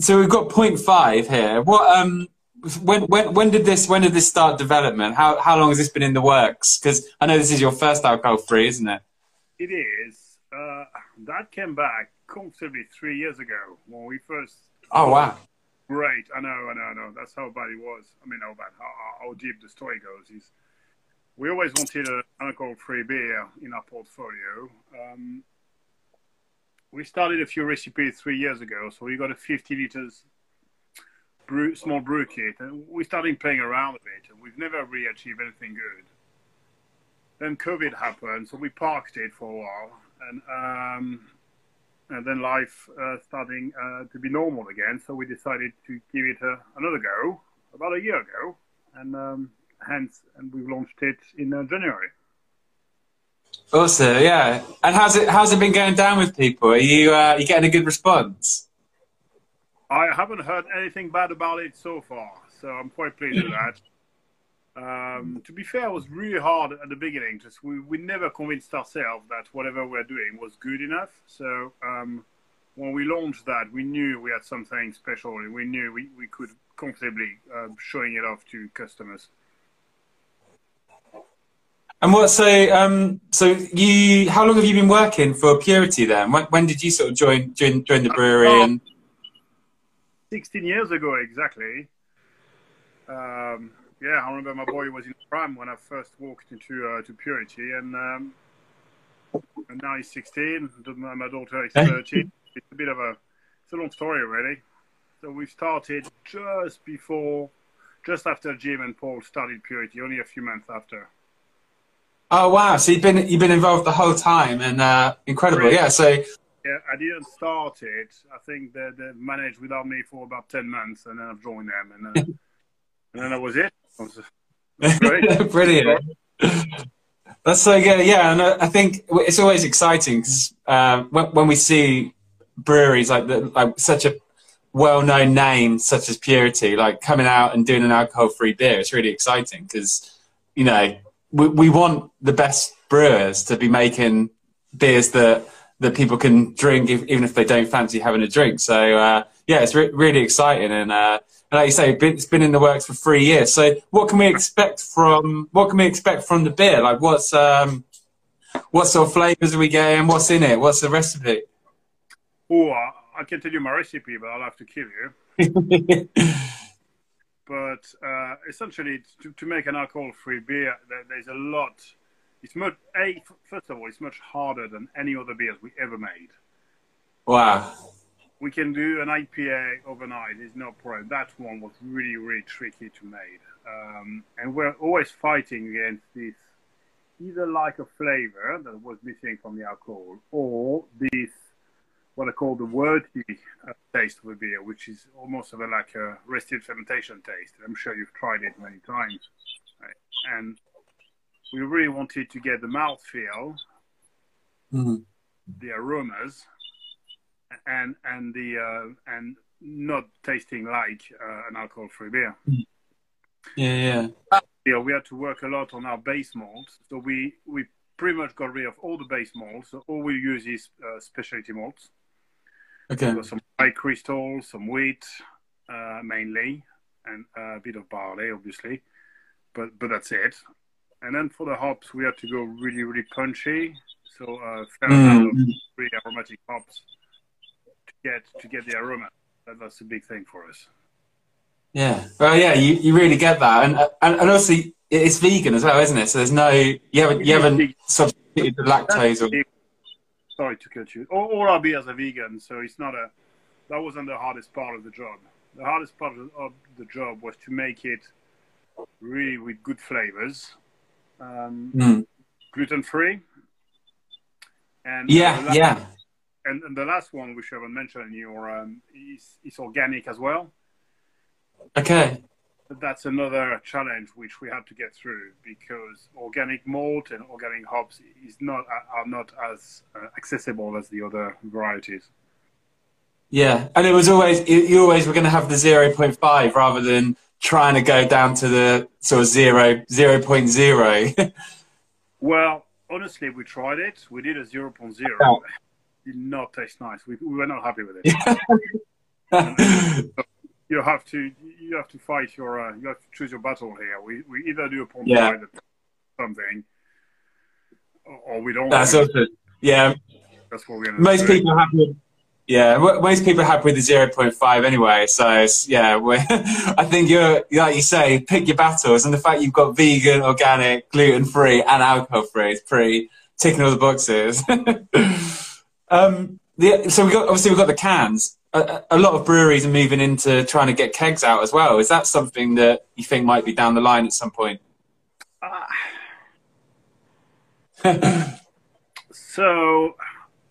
so we've got 0.5 here. What um when when when did this when did this start development? How how long has this been in the works? Because I know this is your first alcohol free, isn't it? It is. Uh, that came back comfortably three years ago when we first. Oh wow! Great, I know, I know, I know. That's how bad it was. I mean, how bad, how, how deep the story goes is. We always wanted an alcohol-free beer in our portfolio. Um, we started a few recipes three years ago, so we got a 50 liters brew, small brew kit, and we started playing around with it, and we've never really achieved anything good. Then COVID happened, so we parked it for a while, and um, and then life uh, starting uh, to be normal again. So we decided to give it a, another go about a year ago, and um, hence, and we've launched it in uh, January. Awesome, yeah. And how's it how's it been going down with people? Are you uh, you getting a good response? I haven't heard anything bad about it so far, so I'm quite pleased with that. Um, to be fair, it was really hard at the beginning. Just we, we never convinced ourselves that whatever we're doing was good enough. So um, when we launched that, we knew we had something special, and we knew we, we could comfortably uh, showing it off to customers. And what so um, so you how long have you been working for Purity then? When, when did you sort of join join, join the brewery and 16 years ago exactly. Um, yeah, I remember my boy was in prime when I first walked into uh, to Purity, and um, and now he's 16. My daughter is 13. it's a bit of a it's a long story really. So we started just before, just after Jim and Paul started Purity, only a few months after. Oh wow! So you've been you've been involved the whole time, and uh, incredible. Really? Yeah. So yeah, I didn't start it. I think they, they managed without me for about ten months, and then I've joined them, and, uh, and then that was it. Was, great. Brilliant. That's so good. Yeah, and I think it's always exciting because uh, when, when we see breweries like the, like such a well-known name such as Purity, like coming out and doing an alcohol-free beer, it's really exciting because you know we, we want the best brewers to be making beers that that people can drink if, even if they don't fancy having a drink. So uh, yeah, it's re- really exciting, and, uh, and like you say, it's been in the works for three years. So what can we expect from what can we expect from the beer? Like what's um, what sort of flavors are we getting? What's in it? What's the recipe? Oh, I can tell you my recipe, but I'll have to kill you. but uh, essentially, to, to, make an alcohol-free beer, there's a lot it's much a first of all, it's much harder than any other beers we ever made. Wow. We can do an IPA overnight. There's no problem. That one was really, really tricky to make, um, and we're always fighting against this either like a flavor that was missing from the alcohol, or this what I call the worty uh, taste of a beer, which is almost of a, like arrested fermentation taste. I'm sure you've tried it many times, right? and we really wanted to get the mouthfeel, mm-hmm. the aromas, and and the uh, and not tasting like uh, an alcohol-free beer. Yeah, yeah. Yeah, we had to work a lot on our base malts, so we we pretty much got rid of all the base malts. So all we use is uh, specialty malts. Okay. So some white crystal, some wheat, uh, mainly, and a bit of barley, obviously. But but that's it. And then for the hops, we had to go really, really punchy. So uh, fair amount mm. of really aromatic hops to get to get the aroma. That, that's a big thing for us. Yeah, well, yeah, you, you really get that, and and, and also it's vegan as well, isn't it? So there's no you haven't you haven't substituted the lactose or. Sorry to cut you. All, all our beers are vegan, so it's not a. That wasn't the hardest part of the job. The hardest part of the job was to make it really with good flavors um, mm. gluten free. And yeah, last, yeah. And, and, the last one, which I haven't mentioned, your um, is, is organic as well. Okay. That's another challenge which we had to get through because organic malt and organic hops is not are not as uh, accessible as the other varieties. Yeah, and it was always you always were going to have the zero point five rather than trying to go down to the sort of zero zero point zero? well, honestly, we tried it. We did a zero point zero. Did not taste nice. We, we were not happy with it. you have to you have to fight your uh, you have to choose your battle here. We we either do a pond Yeah. something, or, we don't. That's also yeah. That's what we're gonna Most do. people happy. Yeah, most people are happy with the zero point five anyway. So it's, yeah, I think you're like you say, pick your battles, and the fact you've got vegan, organic, gluten free, and alcohol free is pretty ticking all the boxes. um, the, so we got obviously we've got the cans. A, lot of breweries are moving into trying to get kegs out as well. Is that something that you think might be down the line at some point? So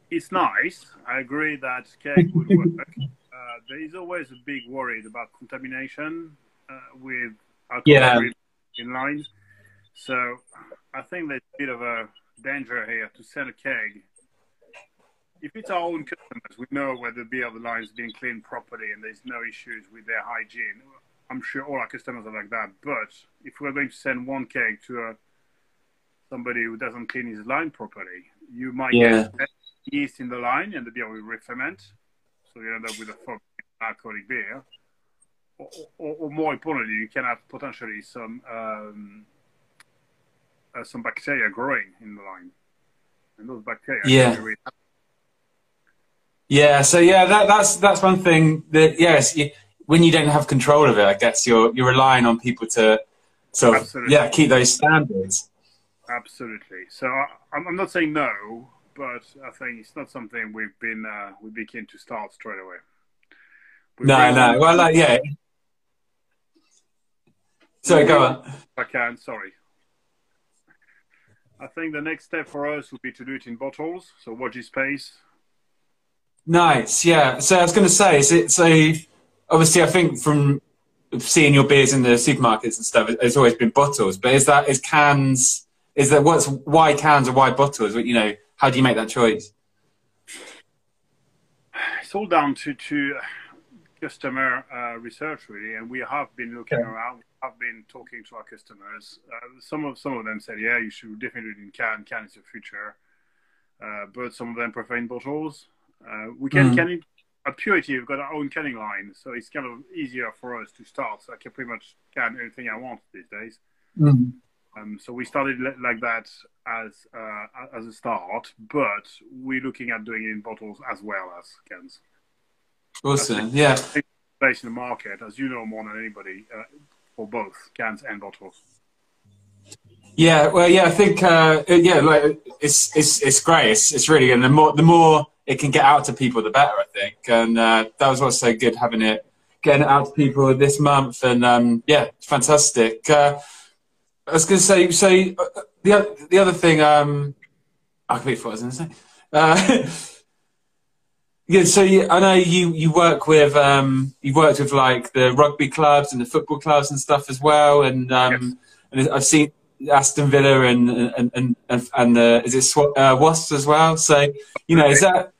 it's nice. I agree that keg would work. uh, there is always a big worry about contamination uh, with alcohol Yeah. in lines. So I think there's a bit of a danger here to send a keg. If it's our own customers, we know whether the beer of the line is being cleaned properly and there's no issues with their hygiene. I'm sure all our customers are like that. But if we're going to send one keg to a, somebody who doesn't clean his line properly, you might Yeah. get yeast in the line and the beer will re-ferment. So you end up with a full alcoholic beer. Or, or, or more importantly, you can have potentially some um, uh, some bacteria growing in the line, and those bacteria. Yeah. Yeah, so yeah, that, that's that's one thing that yes, you, when you don't have control of it, I guess you're you're relying on people to sort of Absolutely. yeah keep those standards. Absolutely. So I, I'm I'm not saying no, but I think it's not something we've been uh, we'd be to start straight away. We No, no, well, like, yeah. Sorry, go on. I can. Sorry. I think the next step for us would be to do it in bottles. So watch your space. Nice, yeah. So I was going to say, is it so? Obviously, I think from seeing your beers in the supermarkets and stuff, it's always been bottles. But is that is cans? Is that what's why cans or why bottles? You know, how do you make that choice? It's all down to to customer uh, research really, and we have been looking Okay. around. We have been talking to our customers. Uh, some of some of them said, "Yeah, you should definitely do it in can. Can is the future." Uh, but some of them prefer in bottles. Uh, we can Mm. can it, at Purity. We've got our own canning line, so it's kind of easier for us to start. So I can pretty much can anything I want these days. Um, so we started li- like that as uh, as a start, but we're looking at doing it in bottles as well as cans. Awesome, yeah. Place in the market, as you know more than anybody, uh, for both cans and bottles. Yeah, well, yeah, I think, uh, yeah, like it's it's it's great. It's it's really good. And the more the more it can get out to people, the better. I think, and uh, that was what's so good having it, getting it out to people this month, and um, yeah, it's fantastic. Uh, I was going to say, so uh, the the other thing, um, I completely forgot what I was going to say. Uh, yeah, so you, I know you you work with um, you worked with like the rugby clubs and the football clubs and stuff as well, and um, and I've seen Aston Villa and and and and, and uh, is it Swa- uh, Wasps as well? So you know, is that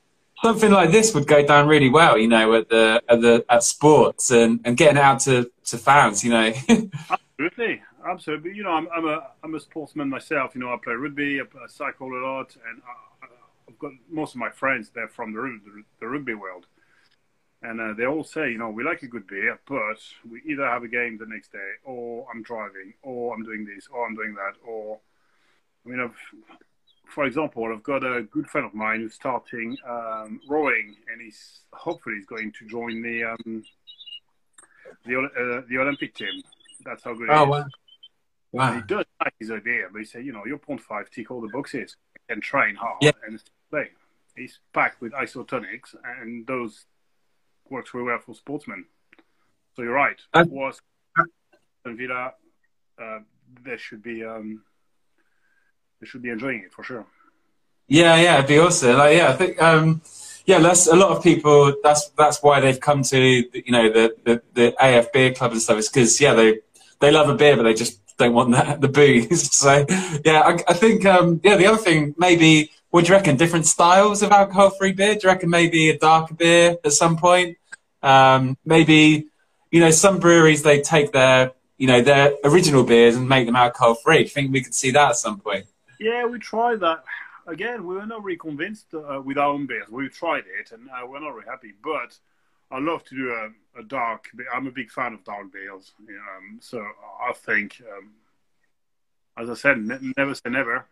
something like this would go down really well? You know, at the at the at sports and and getting out to to fans. You know, Absolutely, absolutely. You know, I'm, I'm a I'm a sportsman myself. You know, I play rugby, I, I cycle a lot, and I, I've got most of my friends. They're from the the, the rugby world, and uh, they all say, you know, we like a good beer, but we either have a game the next day, or I'm driving, or I'm doing this, or I'm doing that, or I mean, I've, for example, I've got a good friend of mine who's starting um, rowing, and he's hopefully he's going to join the um, the uh, the Olympic team. That's how good. he oh is. wow, wow, he does like his idea, but he said, you know, your point five tick all the boxes and train hard Yeah. and play. He's packed with isotonics, and those works really well for sportsmen. So you're right. Uh, Was and Villa, uh, they should be um, they should be enjoying it for sure. yeah, yeah, it'd be awesome. Like, yeah, I think. Um, yeah, that's a lot of people. That's that's why they've come to you know the the, the AF beer club and stuff. Is because yeah they they love a beer, but they just don't want that the booze. So yeah, I, I think um, yeah the other thing maybe what do you reckon? Different styles of alcohol-free beer. Do you reckon maybe a darker beer at some point? Um, maybe you know some breweries they take their you know their original beers and make them alcohol-free. Do you think we could see that at some point? Yeah, we tried that. Again, we were not really convinced uh, with our own beers. We tried it, and uh, we're not really happy. But I love to do a, a dark. I'm a big fan of dark beers. Um, so I think, um, as I said, ne- never say never.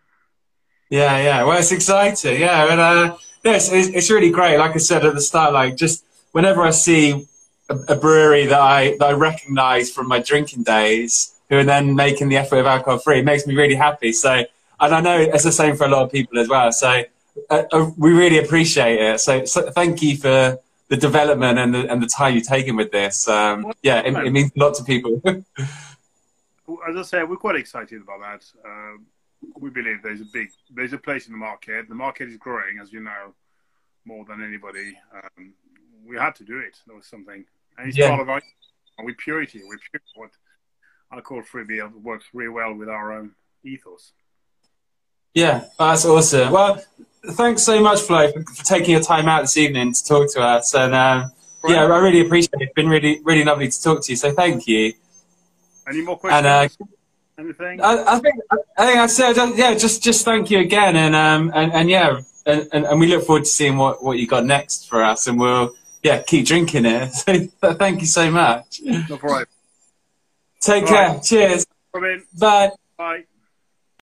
Yeah, yeah. Well, it's exciting. Yeah, and uh, yes, it's, it's really great. Like I said at the start, like just whenever I see a, a brewery that I that I recognise from my drinking days, who are then making the effort of alcohol free, it makes me really happy. So, and I know it's the same for a lot of people as well. So, uh, uh, we really appreciate it. So, so, thank you for the development and the and the time you've taken with this. Um, yeah, it, it, means a lot to people. as I say, we're quite excited about that. Um, we believe there's a big there's a place in the market. The market is growing, as you know, more than anybody. Um, we had to do it. There was something, and it's yeah. part of our with purity. With purity, what alcohol free beer works really well with our own ethos. Yeah, that's awesome. Well, thanks so much, Flo, for, for taking your time out this evening to talk to us. And um, yeah, I really appreciate it. It's been really, really lovely to talk to you. So thank you. Any more questions? And, uh, Anything? I, I, think I think I said yeah. Just just thank you again, and um and, and yeah, and, and, and we look forward to seeing what, what you got next for us, and we'll yeah keep drinking it. So thank you so much. No problem. Take All care. Right. Cheers. Bye. Bye. Bye.